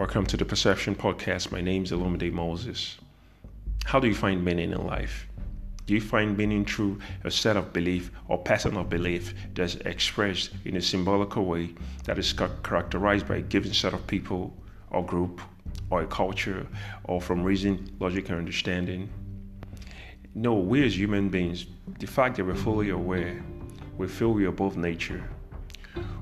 Welcome to the Perception Podcast. My name is Olumide Moses. How do you find meaning in life? Do you find meaning through a set of belief or pattern of belief that's expressed in a symbolical way that is characterized by a given set of people or group or a culture or from reason, logic, and understanding? No, we as human beings, the fact that we're fully aware, we feel we are above nature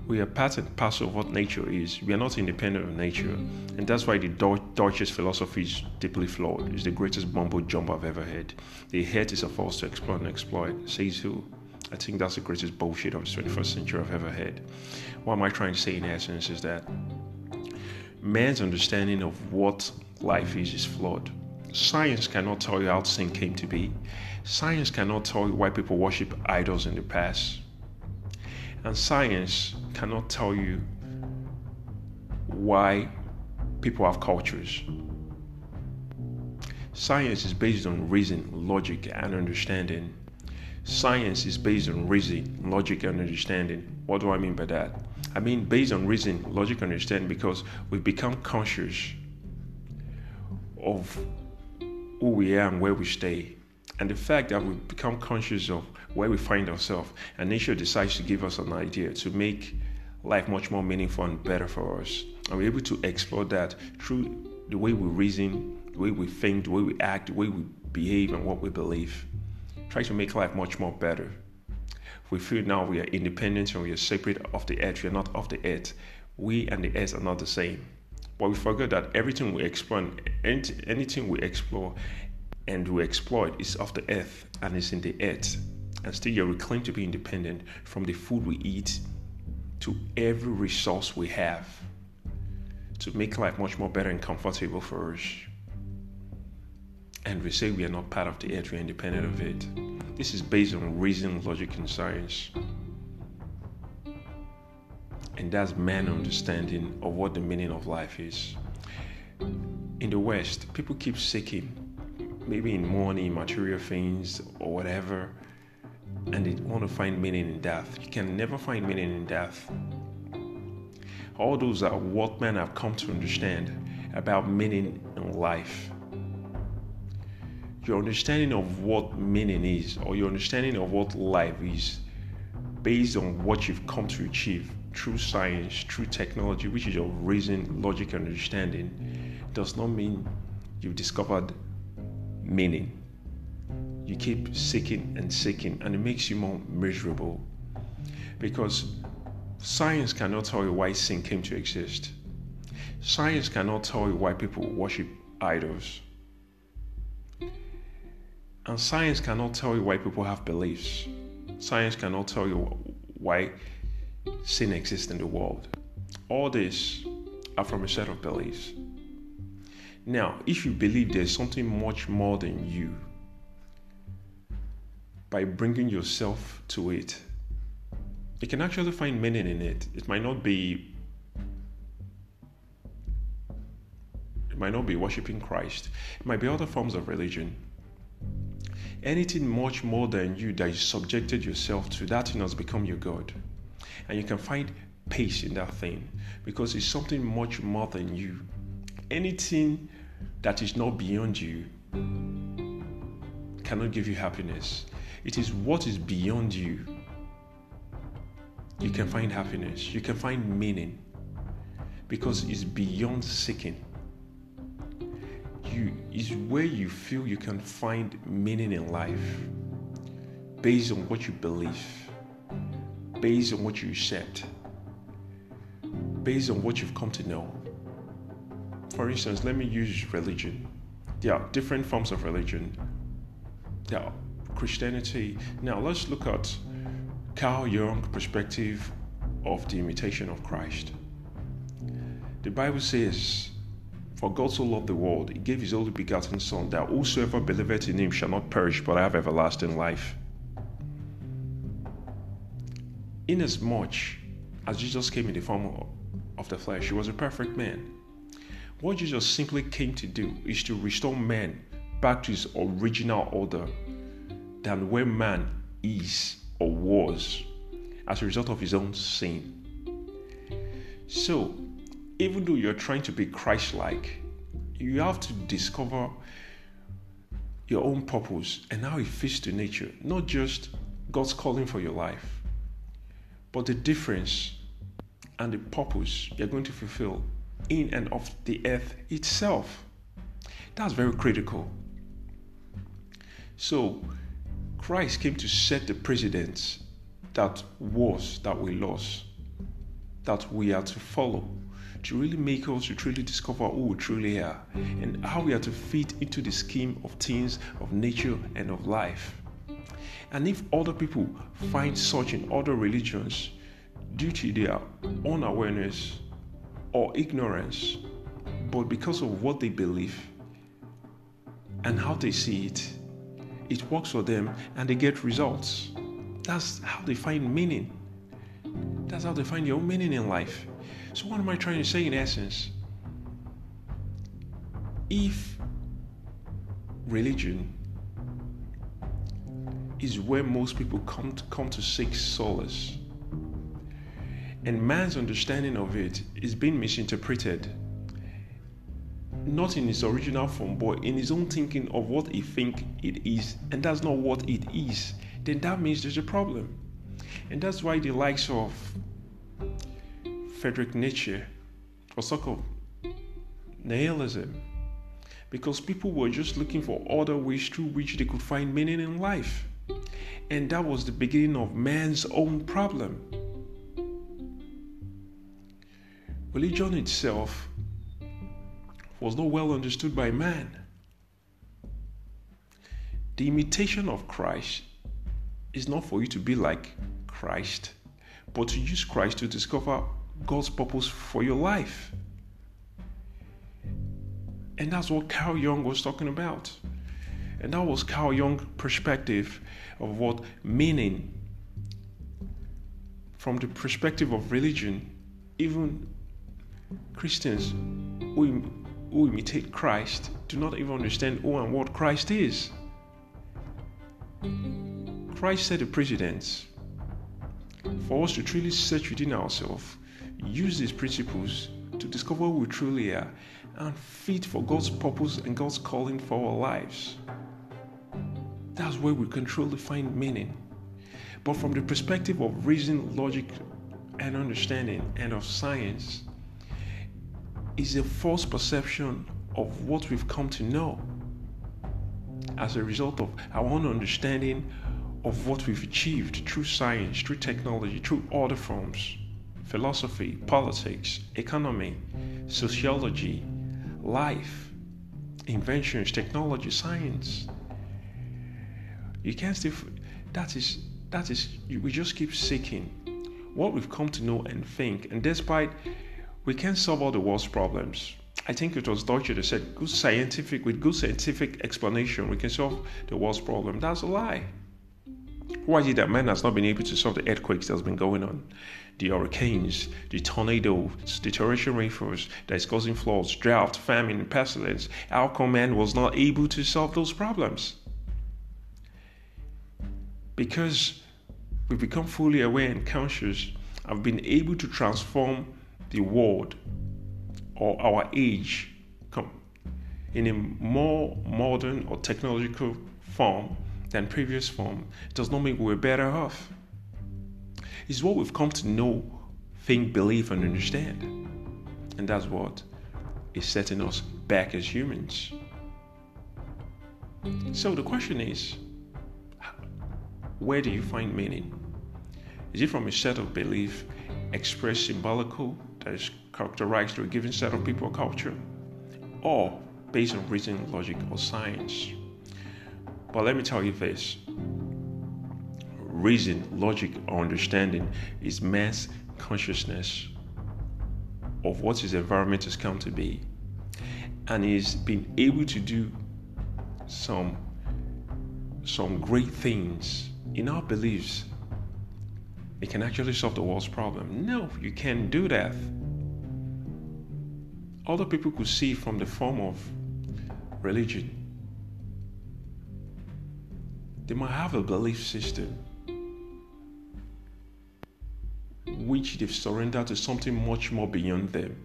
we are part and parcel of what nature is. We are not independent of nature. And that's why the Deutsch philosophy is deeply flawed. It's the greatest mumbo jumbo I've ever heard. The head is a force to explore and exploit. Says who? I think that's the greatest bullshit of the 21st century I've ever heard. What am I trying to say in essence is that man's understanding of what life is is flawed. Science cannot tell you how sin came to be. Science cannot tell you why people worship idols in the past. And science cannot tell you why people have cultures. Science is based on reason, logic, and understanding. Science is based on reason, logic, and understanding. What do I mean by that? I mean based on reason, logic, and understanding because we become conscious of who we are and where we stay. And the fact that we become conscious of where we find ourselves, and nature decides to give us an idea to make life much more meaningful and better for us. And we're able to explore that through the way we reason, the way we think, the way we act, the way we behave, and what we believe. Try to make life much more better. We feel now we are independent and we are separate of the earth. We are not of the earth. We and the earth are not the same. But we forget that everything we explore, anything we explore and we exploit is of the earth and is in the earth. And still, you're claim to be independent from the food we eat to every resource we have to make life much more better and comfortable for us. And we say we are not part of the earth, we are independent of it. This is based on reason, logic, and science. And that's man understanding of what the meaning of life is. In the West, people keep seeking, maybe in money, material things, or whatever, and they want to find meaning in death. You can never find meaning in death. All those are what men have come to understand about meaning in life. Your understanding of what meaning is, or your understanding of what life is, based on what you've come to achieve through science, through technology, which is your reason, logic, and understanding, does not mean you've discovered meaning you keep seeking and seeking, and it makes you more miserable because science cannot tell you why sin came to exist. Science cannot tell you why people worship idols. And science cannot tell you why people have beliefs. Science cannot tell you why sin exists in the world. All these are from a set of beliefs. Now, if you believe there's something much more than you, by bringing yourself to it, you can actually find meaning in it. It might not be it might not be worshiping Christ. It might be other forms of religion. Anything much more than you that you subjected yourself to, that thing has become your God. And you can find peace in that thing because it's something much more than you. Anything that is not beyond you cannot give you happiness. It is what is beyond you. You can find happiness, you can find meaning because it's beyond seeking. You is where you feel you can find meaning in life based on what you believe, based on what you accept, based on what you've come to know. For instance, let me use religion. There are different forms of religion. There are Christianity. Now let's look at Carl Jung perspective of the imitation of Christ. The Bible says, For God so loved the world, he gave his only begotten Son, that whosoever believeth in him shall not perish, but have everlasting life. Inasmuch as Jesus came in the form of the flesh, he was a perfect man. What Jesus simply came to do is to restore man back to his original order than where man is or was as a result of his own sin. So, even though you're trying to be Christ like, you have to discover your own purpose and how it fits to nature, not just God's calling for your life, but the difference and the purpose you're going to fulfill in and of the earth itself. That's very critical. So, Christ came to set the precedence that was that we lost, that we are to follow, to really make us to truly discover who we truly are and how we are to fit into the scheme of things, of nature, and of life. And if other people find such in other religions due to their unawareness or ignorance, but because of what they believe and how they see it, it works for them and they get results. That's how they find meaning. That's how they find their own meaning in life. So, what am I trying to say in essence? If religion is where most people come to, come to seek solace, and man's understanding of it is being misinterpreted not in its original form but in his own thinking of what he think it is and that's not what it is then that means there's a problem. And that's why the likes of Frederick Nietzsche or so-called nihilism because people were just looking for other ways through which they could find meaning in life. And that was the beginning of man's own problem. Religion itself was not well understood by man. The imitation of Christ is not for you to be like Christ, but to use Christ to discover God's purpose for your life. And that's what Carl Jung was talking about. And that was Carl Jung's perspective of what meaning, from the perspective of religion, even Christians who who imitate Christ do not even understand who and what Christ is. Christ set the precedence for us to truly search within ourselves, use these principles to discover who we truly are, and fit for God's purpose and God's calling for our lives. That's where we can truly find meaning. But from the perspective of reason, logic, and understanding, and of science, is a false perception of what we've come to know as a result of our own understanding of what we've achieved through science, through technology, through other forms philosophy, politics, economy, sociology, life, inventions, technology, science. You can't still, that is, that is, we just keep seeking what we've come to know and think. And despite we can't solve all the world's problems. I think it was Deutsch that said, good scientific, with good scientific explanation, we can solve the world's problem. That's a lie. Why is it that man has not been able to solve the earthquakes that's been going on? The hurricanes, the tornadoes, the torrential rainfalls that is causing floods, drought, famine, pestilence. How come man was not able to solve those problems? Because we've become fully aware and conscious, I've been able to transform the world or our age come in a more modern or technological form than previous form does not mean we're better off. It's what we've come to know, think, believe, and understand. And that's what is setting us back as humans. So the question is where do you find meaning? Is it from a set of belief expressed symbolical that is characterized through a given set of people or culture, or based on reason, logic, or science. But let me tell you this reason, logic, or understanding is man's consciousness of what his environment has come to be. And he's been able to do some, some great things in our beliefs it can actually solve the world's problem. No, you can't do that. Other people could see from the form of religion. They might have a belief system which they've surrendered to something much more beyond them.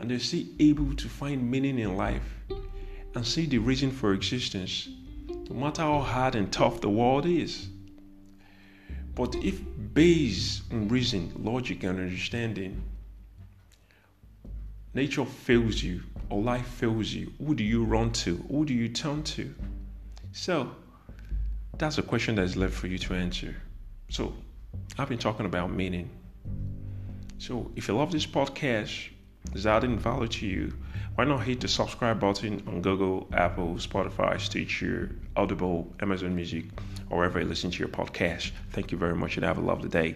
and they're still able to find meaning in life and see the reason for existence, no matter how hard and tough the world is. But if based on reason, logic, and understanding, nature fails you or life fails you, who do you run to? Who do you turn to? So, that's a question that is left for you to answer. So, I've been talking about meaning. So, if you love this podcast, is adding value to you, why not hit the subscribe button on Google, Apple, Spotify, Stitcher, Audible, Amazon Music, or wherever you listen to your podcast? Thank you very much and have a lovely day.